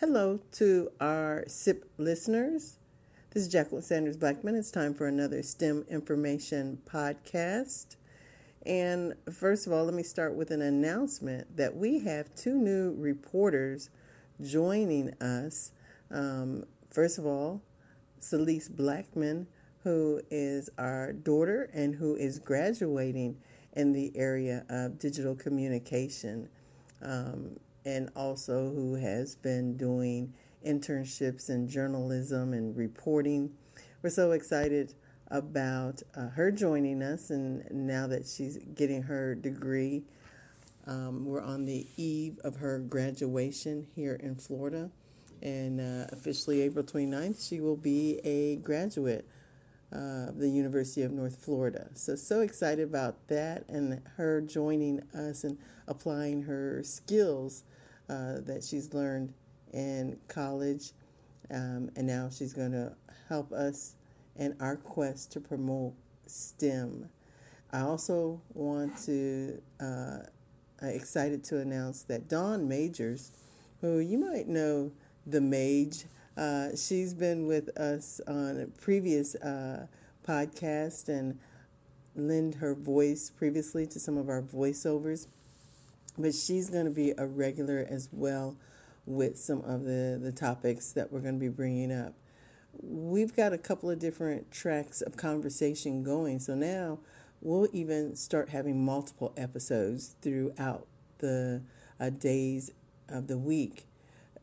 Hello to our SIP listeners. This is Jacqueline Sanders Blackman. It's time for another STEM information podcast. And first of all, let me start with an announcement that we have two new reporters joining us. Um, first of all, Celeste Blackman, who is our daughter and who is graduating in the area of digital communication. Um, and also who has been doing internships in journalism and reporting. We're so excited about uh, her joining us, and now that she's getting her degree, um, we're on the eve of her graduation here in Florida. And uh, officially, April 29th, she will be a graduate uh, the University of North Florida. So, so excited about that and her joining us and applying her skills uh, that she's learned in college. Um, and now she's going to help us in our quest to promote STEM. I also want to, uh, excited to announce that Dawn Majors, who you might know the Mage, uh, she's been with us on a previous uh, podcast and lend her voice previously to some of our voiceovers but she's going to be a regular as well with some of the, the topics that we're going to be bringing up. We've got a couple of different tracks of conversation going, so now we'll even start having multiple episodes throughout the uh, days of the week.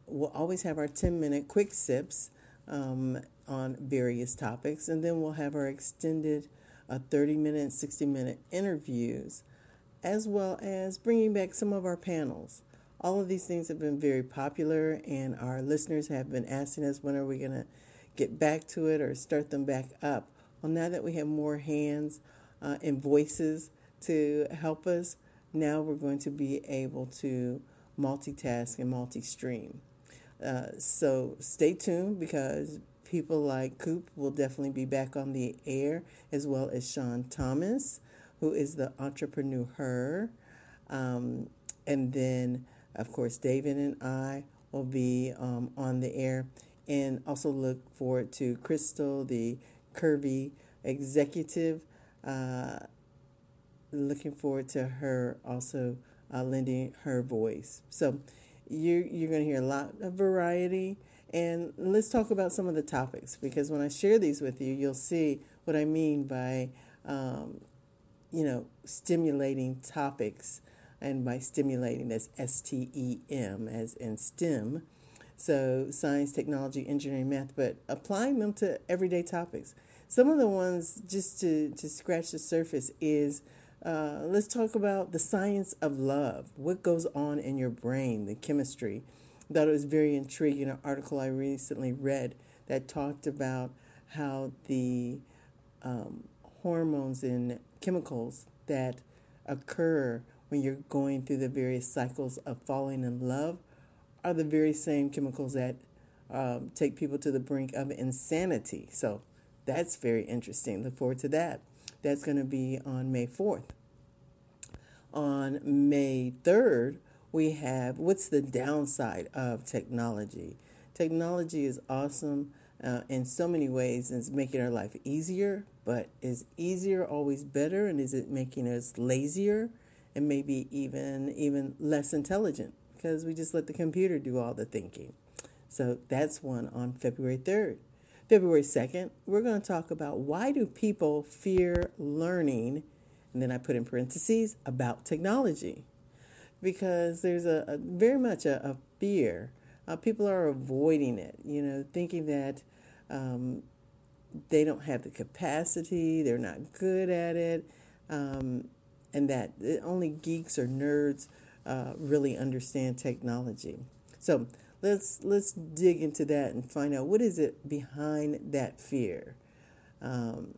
We'll always have our 10 minute quick sips um, on various topics, and then we'll have our extended uh, 30 minute, 60 minute interviews as well as bringing back some of our panels. All of these things have been very popular, and our listeners have been asking us when are we going to get back to it or start them back up. Well, now that we have more hands uh, and voices to help us, now we're going to be able to multitask and multi stream. Uh, so stay tuned because people like Coop will definitely be back on the air, as well as Sean Thomas who is the entrepreneur. Um, and then, of course, David and I will be um, on the air. And also look forward to Crystal, the curvy executive. Uh, looking forward to her also uh, lending her voice. So you're, you're going to hear a lot of variety. And let's talk about some of the topics because when I share these with you, you'll see what I mean by um, you know, stimulating topics. And by stimulating, that's S T E M, as in STEM. So, science, technology, engineering, math, but applying them to everyday topics. Some of the ones, just to, to scratch the surface, is uh, let's talk about the science of love. What goes on in your brain, the chemistry. It was very intriguing. An article I recently read that talked about how the um, hormones and chemicals that occur when you're going through the various cycles of falling in love are the very same chemicals that um, take people to the brink of insanity. So that's very interesting. Look forward to that. That's going to be on May 4th. On May 3rd, we have what's the downside of technology? Technology is awesome uh, in so many ways and it's making our life easier, but is easier always better and is it making us lazier and maybe even even less intelligent because we just let the computer do all the thinking. So that's one on February 3rd. February 2nd, we're going to talk about why do people fear learning and then I put in parentheses about technology because there's a, a very much a, a fear. Uh, people are avoiding it, you know, thinking that um, they don't have the capacity, they're not good at it, um, and that only geeks or nerds uh, really understand technology. So let's let's dig into that and find out what is it behind that fear. Um,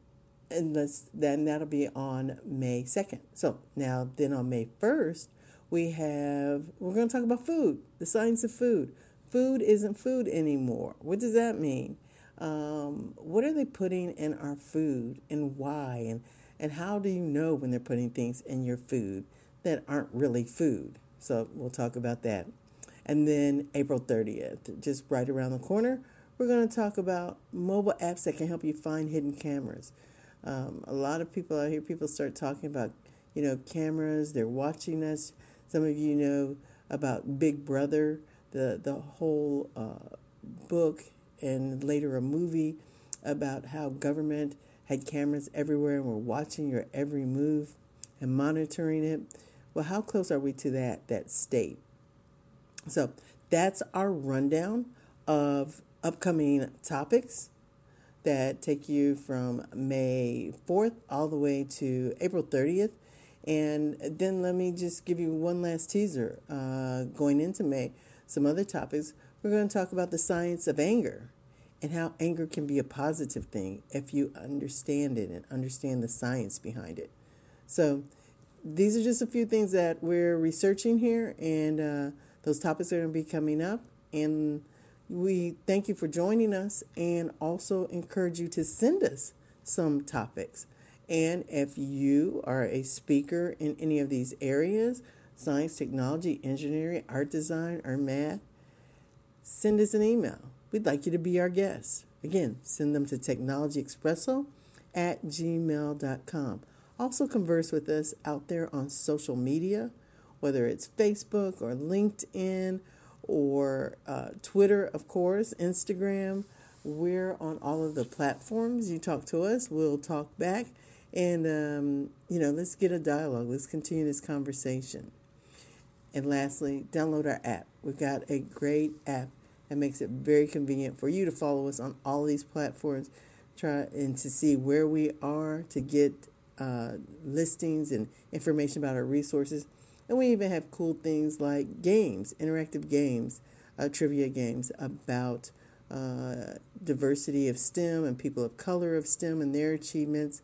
and let's then that'll be on May 2nd. So now then on May 1st, we have we're going to talk about food, the science of food. Food isn't food anymore. What does that mean? um, what are they putting in our food and why and and how do you know when they're putting things in your food that aren't really food so we'll talk about that And then April 30th, just right around the corner, we're going to talk about mobile apps that can help you find hidden cameras. Um, a lot of people out here, people start talking about, you know, cameras, they're watching us. Some of you know about Big Brother, the, the whole uh, book and later a movie about how government had cameras everywhere and were watching your every move and monitoring it. Well, how close are we to that that state? So that's our rundown of upcoming topics that take you from May 4th all the way to April 30th. And then let me just give you one last teaser uh, going into May. Some other topics. We're going to talk about the science of anger and how anger can be a positive thing if you understand it and understand the science behind it. So, these are just a few things that we're researching here, and uh, those topics are going to be coming up. And we thank you for joining us and also encourage you to send us some topics. And if you are a speaker in any of these areas science, technology, engineering, art design, or math send us an email. We'd like you to be our guest. Again, send them to technologyexpresso at gmail.com. Also, converse with us out there on social media, whether it's Facebook or LinkedIn or uh, Twitter, of course, Instagram. We're on all of the platforms. You talk to us, we'll talk back. And, um, you know, let's get a dialogue. Let's continue this conversation. And lastly, download our app. We've got a great app that makes it very convenient for you to follow us on all these platforms, try and to see where we are, to get uh, listings and information about our resources. And we even have cool things like games, interactive games, uh, trivia games about uh, diversity of STEM and people of color of STEM and their achievements.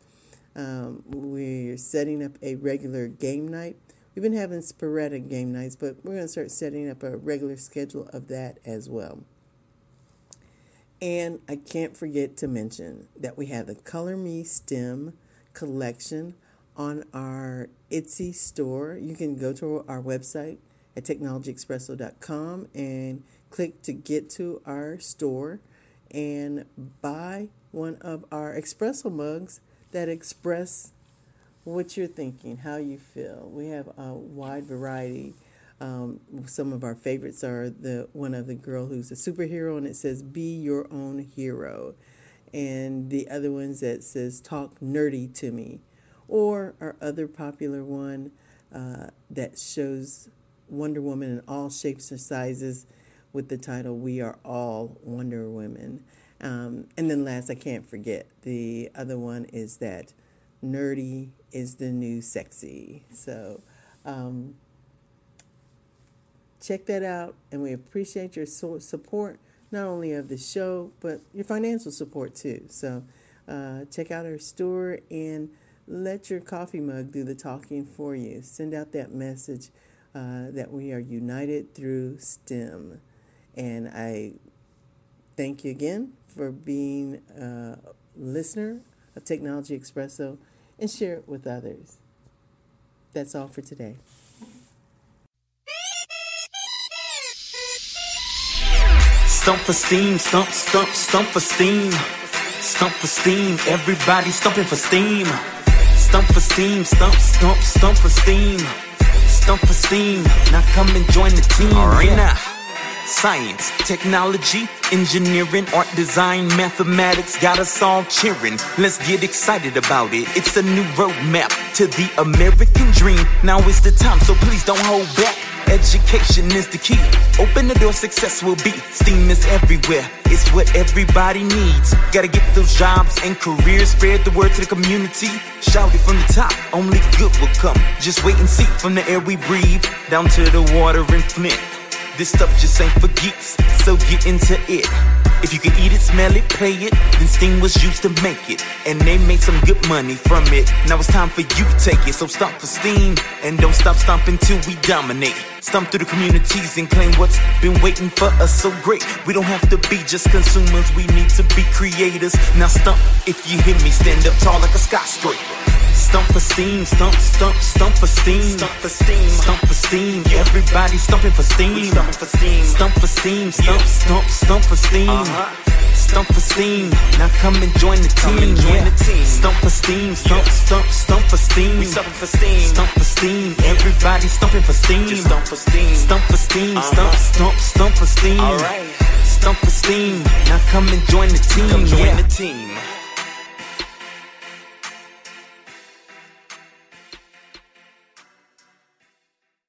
Um, we're setting up a regular game night. We've been having sporadic game nights, but we're going to start setting up a regular schedule of that as well. And I can't forget to mention that we have the Color Me STEM collection on our Etsy store. You can go to our website at technologyexpresso.com and click to get to our store and buy one of our espresso mugs that express what you're thinking, how you feel. We have a wide variety. Um, some of our favorites are the one of the girl who's a superhero and it says "Be your own hero," and the other ones that says "Talk nerdy to me," or our other popular one uh, that shows Wonder Woman in all shapes and sizes with the title "We Are All Wonder Women." Um, and then last, I can't forget the other one is that nerdy is the new sexy. So um, check that out, and we appreciate your support, not only of the show, but your financial support too. So uh, check out our store and let your coffee mug do the talking for you. Send out that message uh, that we are united through STEM. And I thank you again for being a listener of Technology Expresso and share it with others. That's all for today. Stump for steam, stump, stump, stump for steam. Stump for steam, everybody stumping for steam. Stump for steam, stump, stump, stump for steam. Stump for steam, now come and join the team. Arena. Science, technology, engineering, art design, mathematics got us all cheering. Let's get excited about it. It's a new roadmap to the American dream. Now is the time, so please don't hold back. Education is the key. Open the door, success will be. STEAM is everywhere. It's what everybody needs. Gotta get those jobs and careers. Spread the word to the community. Shout it from the top. Only good will come. Just wait and see. From the air we breathe down to the water in Flint. This stuff just ain't for geeks, so get into it. If you can eat it, smell it, play it, then Steam was used to make it. And they made some good money from it. Now it's time for you to take it. So stomp for Steam and don't stop stomping till we dominate. Stomp through the communities and claim what's been waiting for us so great. We don't have to be just consumers, we need to be creators. Now stomp if you hear me, stand up tall like a skyscraper. Stump for steam, stump, stump, stump for steam. Stump for steam. Stump for steam. Everybody stumping for steam. Stumping for steam. Stump for steam, stump, stump, stump for steam. Uh-huh. Stump for steam. Now come and join the team. Come and join yeah. the team. Stump for steam, stump, stump, stump for steam. We stumping for steam. Stump for steam. Everybody stumping for steam. Just stump for steam. Stump for steam, Uh-huh. stump, stump, stump for steam. All right. Stump for steam. Now come and join the team. Come join yeah. the team.